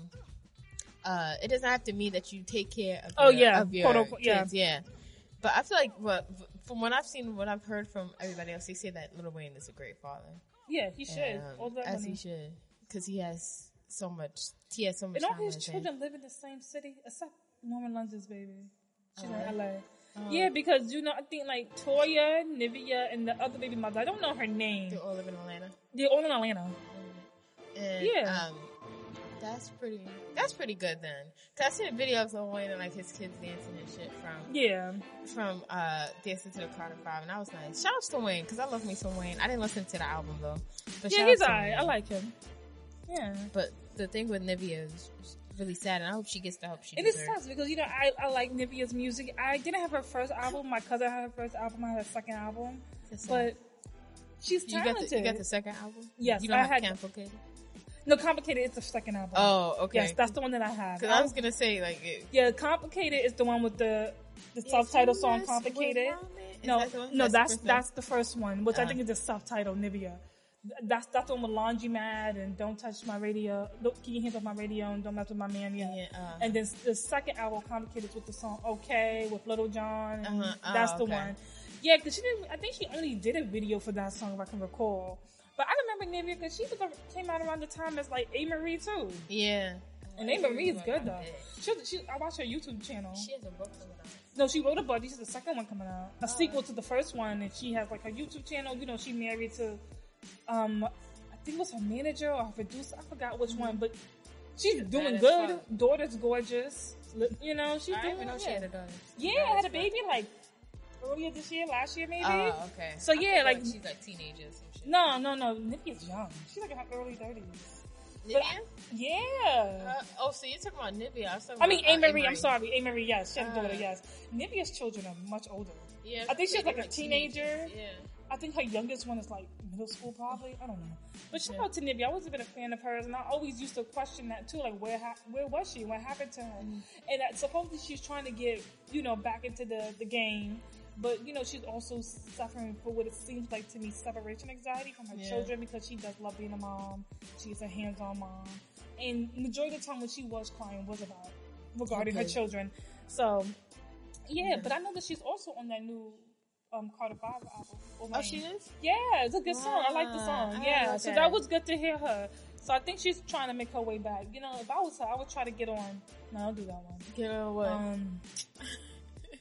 uh It doesn't have to mean that you take care of. Oh, your, yeah, of your quote, unquote, yeah. kids. Yeah. But I feel like what from what I've seen, what I've heard from everybody else, they say that Lil Wayne is a great father. Yeah, he should. And, um, all that as money. he should, because he has so much. He has so much. And all his children live in the same city, except Lauren London's baby. She's Oh, in LA. Oh. Yeah, because you know, I think like Toya, Nivea, and the other baby mother. I don't know her name. They all live in Atlanta. They're all in Atlanta. And, Yeah. Um, that's pretty. That's pretty good then. Cause I seen a video of Wayne and like his kids dancing and shit from Yeah, from uh dancing to the Carter Five, and I was like, shout out to Wayne because I love me some Wayne. I didn't listen to the album though, but yeah, he's alright. I like him. Yeah, But the thing with Nivea is really sad, and I hope she gets the help she needs. and it sucks because you know I, I like Nivea's music. I didn't have her first album. My cousin had her first album. I had her second album, It's but she's you got talented. the you got the second album. Yes, you don't I have had- complicated. no, complicated is the second album. Oh, okay. Yes, that's the one that I have. Because I was gonna say like, it, Yeah, complicated is the one with the the self-titled song "Complicated." with Ramen. Is No, that no, that's that's the first one, which I Ah. think is the self-titled Nivea. Th- That's on the one with Laundromat and Don't Touch My Radio, Don't Keep Your Hands Off My Radio and Don't Mess With My Man Yet. Yeah, uh. and then the second album, Complicated, with the song "Okay" with Lil Jon. Uh-huh. Oh, That's the okay. one. Yeah, because she didn't. I think she only did a video for that song, if I can recall. But I remember Nivea because she came out around the time as like Amerie too, yeah. and Amerie is good though. She, she, I watch her YouTube channel. She has a book coming out. No, she wrote a book. This is the second one coming out. A sequel to the first one, and she has like her YouTube channel. You know, she married to, um, I think it was her manager or her producer. I forgot which one, but she's doing good. fuck. Daughter's gorgeous. You know, she's I doing even know she yeah. had a daughter. Yeah, had a baby like earlier this year, last year maybe. Oh, okay. So, I yeah, thought like- she's like teenagers and shit. No, no, no. Nikki's young. She's like in her early thirties. Nivea? Yeah. Uh, oh, so you're talking about Nivea. I, was talking I mean, about, A. uh, Marie, I'm sorry. Amerie, yes. She has a daughter, Uh. yes. Nivea's children are much older. Yeah, I think she's like a they're teenager. Yeah. I think her youngest one is like middle school, probably. I don't know. But shout Yeah. out to Nivea. I always been a fan of hers, and I always used to question that too. Like, where ha- where was she? What happened to her? Mm-hmm. And that supposedly she's trying to get you know back into the the game, but you know she's also suffering for what it seems like to me separation anxiety from her Yeah. children because she does love being a mom. She's a hands on mom, and majority of the time when she was crying was about regarding her children. So yeah, but I know that she's also on that new. Um, Carter Five album. Oh, she is. Yeah, it's a good song. I like the song. I Yeah, so that. that was good to hear her. So I think she's trying to make her way back. You know, if I was her, I would try to get on. No, I'll do that one. Get her what? Um,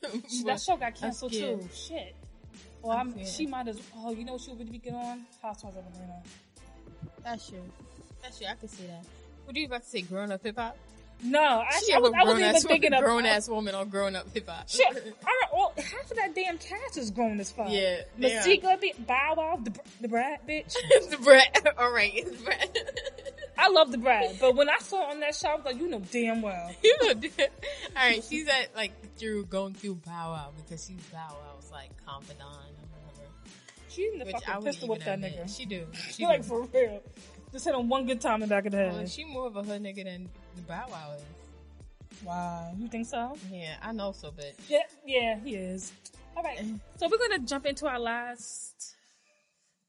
that show got canceled too. Shit. Well, I'm I'm, she might as. Oh, you know what she would be getting on? Housewives of Atlanta. That's true. That's true. I can see that. What are you about to say? Grown up hip hop? No, She actually, I, was, I wasn't even thinking of grown ass woman on grown up hip hop. Shit, I don't, half of that damn cast is grown as fuck. Yeah. Masika, the Bow Wow, the, the Brat bitch. the Brad. All right, it's Brad. I love the Brat, but when I saw her on that show, I was like, you know damn well. you know, dude. all right. She's at like through going through Bow Wow because she's Bow Wow's like confidant or whatever. She in the Which I fucking pistol whip that admit. nigga. She do. She like do. for real. Just hit him one good time in the back of the head. Well, she more of a hood nigga than the Bow Wow is. wow, you think so? Yeah, I know so, but Yeah, yeah, he is. All right, so we're gonna jump into our last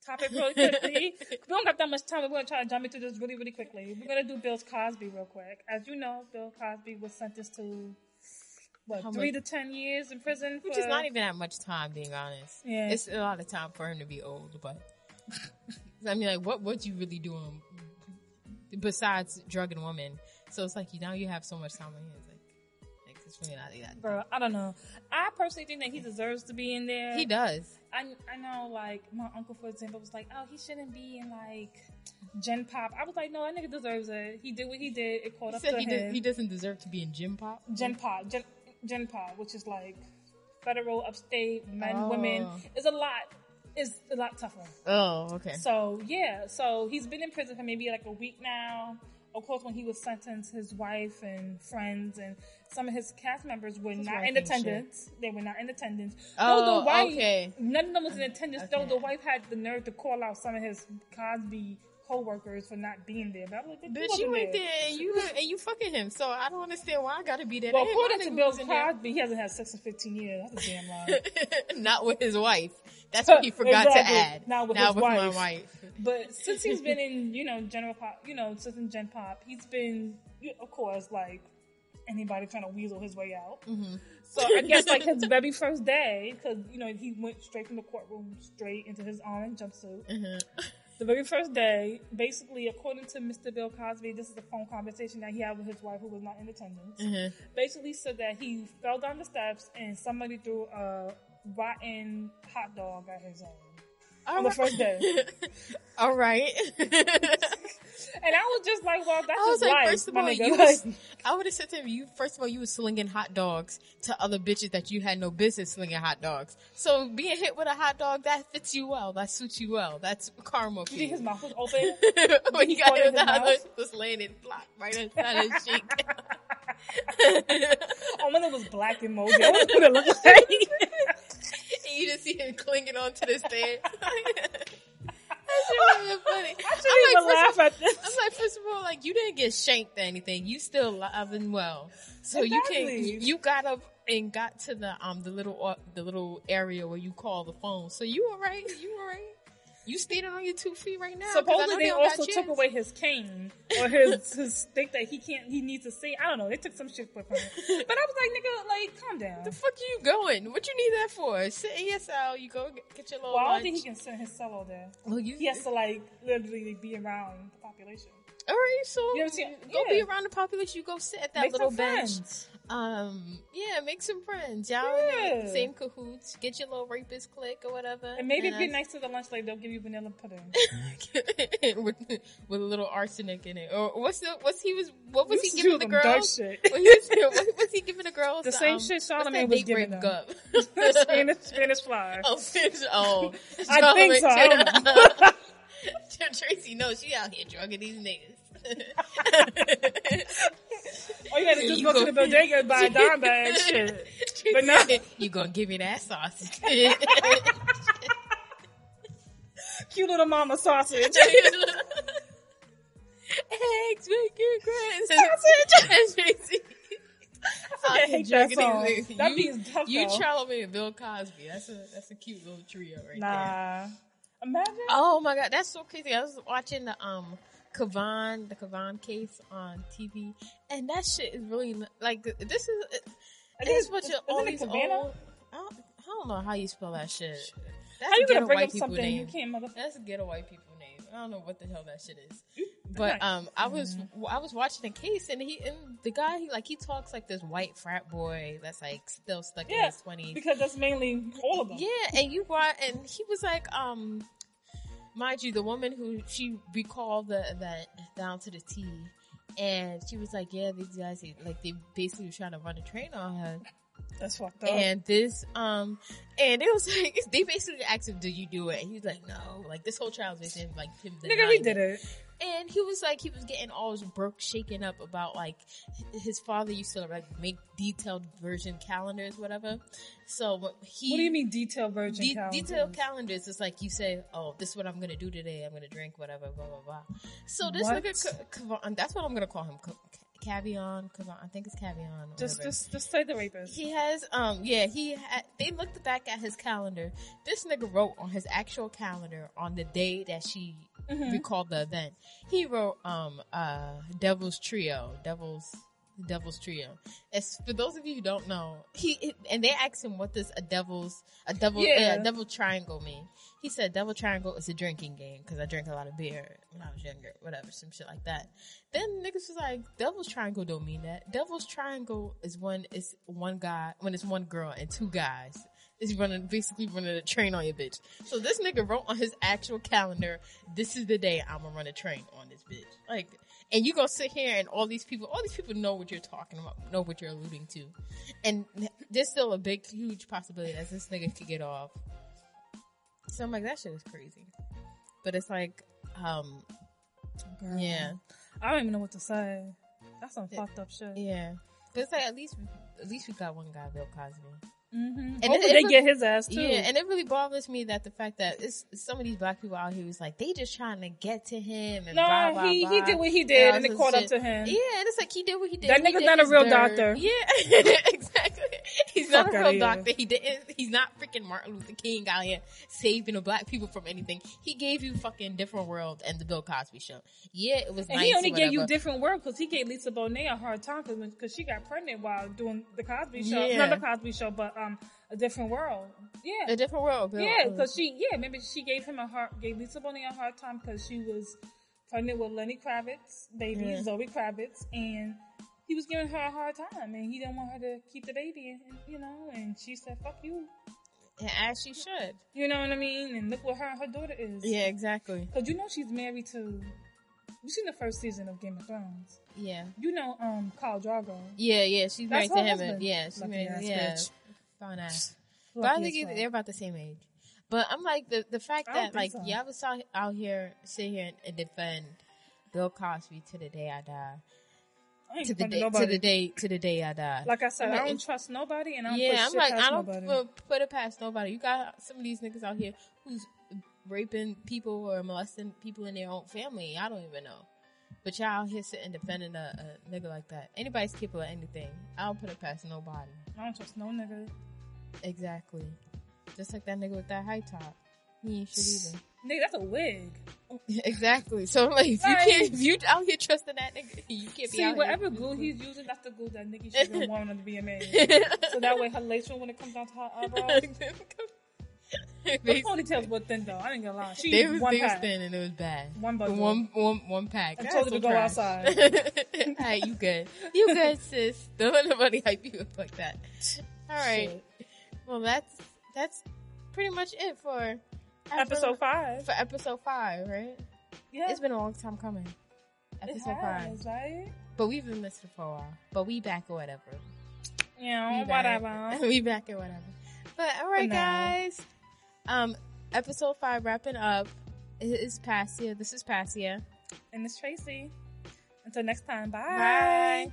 topic really quickly. we don't got that much time. We're gonna try to jump into this really, really quickly. We're gonna do Bill Cosby real quick. As you know, Bill Cosby was sentenced to what How three much? to ten years in prison, which for- is not even that much time, being honest. Yeah. it's a lot of time for him to be old, but I mean, like, what what you really doing um, besides drugging women? So it's like you now you have so much time on your hands. Like, like it's really not that. Bro, I don't know. I personally think that he deserves to be in there. He does. I, I know, like, my uncle, for example, was like, oh, he shouldn't be in, like, Gen Pop. I was like, no, that nigga deserves it. He did what he did. It caught He up said to he, him. does, he doesn't deserve to be in gym pop. Gen Pop. Gen, Gen Pop, which is, like, federal, upstate, men, Oh. women. It's a lot, is a lot tougher. Oh, okay. So, yeah. So, he's been in prison for maybe, like, a week now. Of course, when he was sentenced, his wife and friends and some of his cast members were His not in ain't shit. attendance. They were not in attendance. Oh, the wife, okay. None of them was in attendance. Though the wife had the nerve to call out some of his Cosby co-workers for not being there. But I'm like, "Bitch, you went there and you and you fucking him. So I don't understand why I gotta be there. Well, according my to Bill there. Cosby, he hasn't had sex in 15 years. That's a damn lie. Not with his wife. That's what he forgot Exactly. to add. Not with his my wife. wife. But since he's been in, you know, general pop, you know, since in Gen Pop, he's been, of course, like anybody trying to weasel his way out. Mm-hmm. So I guess like his very first day, because you know he went straight from the courtroom straight into his orange jumpsuit. Mm-hmm. The very first day, basically, according to Mr. Bill Cosby, this is a phone conversation that he had with his wife, who was not in attendance. Mm-hmm. Basically, said that he fell down the steps and somebody threw a rotten hot dog at his on the first day. All right. And I was just like, well, that's I was like, life, first of all, nigga. you was, I would have said to him, you first of all, you was slinging hot dogs to other bitches that you had no business slinging hot dogs. So being hit with a hot dog that fits you well, that suits you well. That's karma you think his mouth was open? when he got hit with the other mouth? was laying it flat right inside his cheek. oh, when it was black and wonder what it looked like. You just see him clinging onto the stairs. That's really funny. I shouldn't I'm even like, laugh first at this. I'm like, first of all, like you didn't get shanked or anything. You still alive and well. So you Exactly. can you got up and got to the um the little uh, the little area where you call the phone. So you all right? You all right? You standing on your two feet right now. Supposedly, they don't also took away his cane or his his stick that he can't. He needs to see. I don't know. They took some shit with him. But I was like, nigga, like, calm down. The fuck are you going? What you need that for? Sit in your cell. You go get, your little Well, I don't think he can sit in his cell all day. well, you He has to like literally be around the population. All right, so You seen- go yeah. be around the population. You go sit at that Make little bench. friends. Um, yeah, make some friends. Y'all Yeah. same cahoots. Get your little rapist clique or whatever. And maybe And if you're nice to the lunch lady, they'll give you vanilla pudding. With with a little arsenic in it. Or what's the what's he was what was You he giving the some dark girls? shit. What, he was, what was he giving the girls? The same um, shit Charlamagne was giving them. Gup? Spanish, Spanish fly. oh, fish. Oh, I think so. I Tracy knows she out here drugging these niggas. All you gotta do is go to the bodega and buy a dime bag. Shit. But no. you gonna give me that sausage. Cute little mama sausage. Eggs, bacon, grits, sausage. I hate that song. That beat's tough You though. Charlamagne and Bill Cosby. That's a that's a cute little trio right there. Nah. Imagine. Oh my god, that's so crazy. I was watching the um Kavan, the Kavan case on TV, and that shit is really like this is this is what it's- you all isn't it these Cabana? old. I don't, I don't know how you spell that shit. That's How you gonna bring white up something name. you can't mother? That's a ghetto white people name. I don't know what the hell that shit is. But um, I was I was watching a case and he and the guy he like he talks like this white frat boy that's like still stuck in his twenties. because that's mainly all of them. Yeah, and you brought and he was like, um, mind you, the woman who she recalled the event down to the T, and she was like, yeah, these guys like they basically were trying to run a train on her, That's fucked up. and this um, and it was like they basically asked him, did you do it? And he was like, no, like this whole trial was in like him. Nigga, he did it. and he was like, he was getting all his broke shaken up about like his father used to like make detailed version calendars, whatever. So what he What do you mean detailed version de- calendars? detailed calendars is like you say, oh, this is what I'm gonna do today. I'm gonna drink whatever, blah blah blah. So this What? nigga, that's what I'm gonna call him, Cavion, Cavan. I think it's Cavion. Just, whatever. just, just say the rapist. He has, um, yeah, he they looked back at his calendar. This nigga wrote on his actual calendar on the day that she recalled the event. He wrote, um, uh, Devil's Trio, Devil's, Devil's Trio. As for those of you who don't know, he, and they asked him what does a devil's, a devil, Yeah. yeah, devil triangle mean. He said devil triangle is a drinking game because I drank a lot of beer when I was younger, whatever, some shit like that. Then niggas was like, devil's triangle don't mean that. Devil's triangle is when it's one guy, when it's one girl and two guys. Is running, basically running a train on your bitch. So this nigga wrote on his actual calendar, this is the day I'm gonna run a train on this bitch. Like, and you gonna sit here and all these people, all these people know what you're talking about, know what you're alluding to. And there's still a big, huge possibility that this nigga could get off. So I'm like, that shit is crazy. But it's like, um, Girl. yeah, I don't even know what to say. That's some fucked up shit. yeah. But it's like, at least, at least we got one guy, Bill Cosby. Mm-hmm. And Hopefully it- they it- get his ass too. Yeah, and it really bothers me that the fact that it's some of these black people out here was like they just trying to get to him and no, blah, blah, he blah. he did what he did, all and it caught up to him. Yeah, and it's like he did what he did. That He nigga's did not a real dirt. doctor. Yeah, exactly. He's Fuck not a real here. doctor. He didn't. He's not freaking Martin Luther King out here saving the black people from anything. He gave you fucking different world and the Bill Cosby show. Yeah, it was And nice. he only gave you different world because he gave Lisa Bonet a hard time because she got pregnant while doing the Cosby show. Yeah. Not the Cosby show, but um, a different world. Yeah, a different world. Bill. yeah, because she yeah maybe she gave him a hard gave Lisa Bonet a hard time because she was pregnant with Lenny Kravitz baby Yeah. Zoe Kravitz and he was giving her a hard time and he didn't want her to keep the baby and, you know and she said fuck you and as she should. you know what I mean and look what her and her daughter is Yeah, exactly. because you know she's married to you seen the first season of Game of Thrones Yeah. you know um Khal Drogo Yeah, yeah, she's That's married to him. yeah, she's Lucky married. Yeah, bitch. Fine ass. But I think they're about the same age. But I'm like the the fact that like so. y'all was out, out here sit here and, and defend Bill Cosby to the day I die, I to the day to the day to the day I die. like I said I'm I do not trust nobody and I don't yeah, I'm like I don't nobody. put, put it past nobody. You got some of these niggas out here who's raping people or molesting people in their own family. I don't even know. But y'all out here sitting defending a, a nigga like that. Anybody's capable of anything. I don't put it past nobody. I don't trust no nigga. Exactly. Just like that nigga with that high top. He ain't shit either. Nigga, that's a wig. exactly. So like, if you can't, if you out here trusting that nigga, you can't be See, out whatever here. glue he's using, that's the glue that Nikki should been wanting to be made. so that way her lace when it comes down to her eyebrows. The they, ponytails were thin though. I ain't gonna lie. She they was, one they was thin and it was bad. One bundle. One, one, one pack. I told her to go trash. outside. Alright, you good. You good, sis. Don't let nobody hype you up like that. Alright. Shit. Well, that's, that's pretty much it for Episode five. For episode five, right? Yeah. It's been a long time coming. Episode five. right? But we've been missing for a while. But we back or whatever. Yeah, We back. whatever. we back or whatever. But alright For guys. Um episode five wrapping up. It is Passia. This is Passia. And it's Tracy. Until next time, bye. Bye.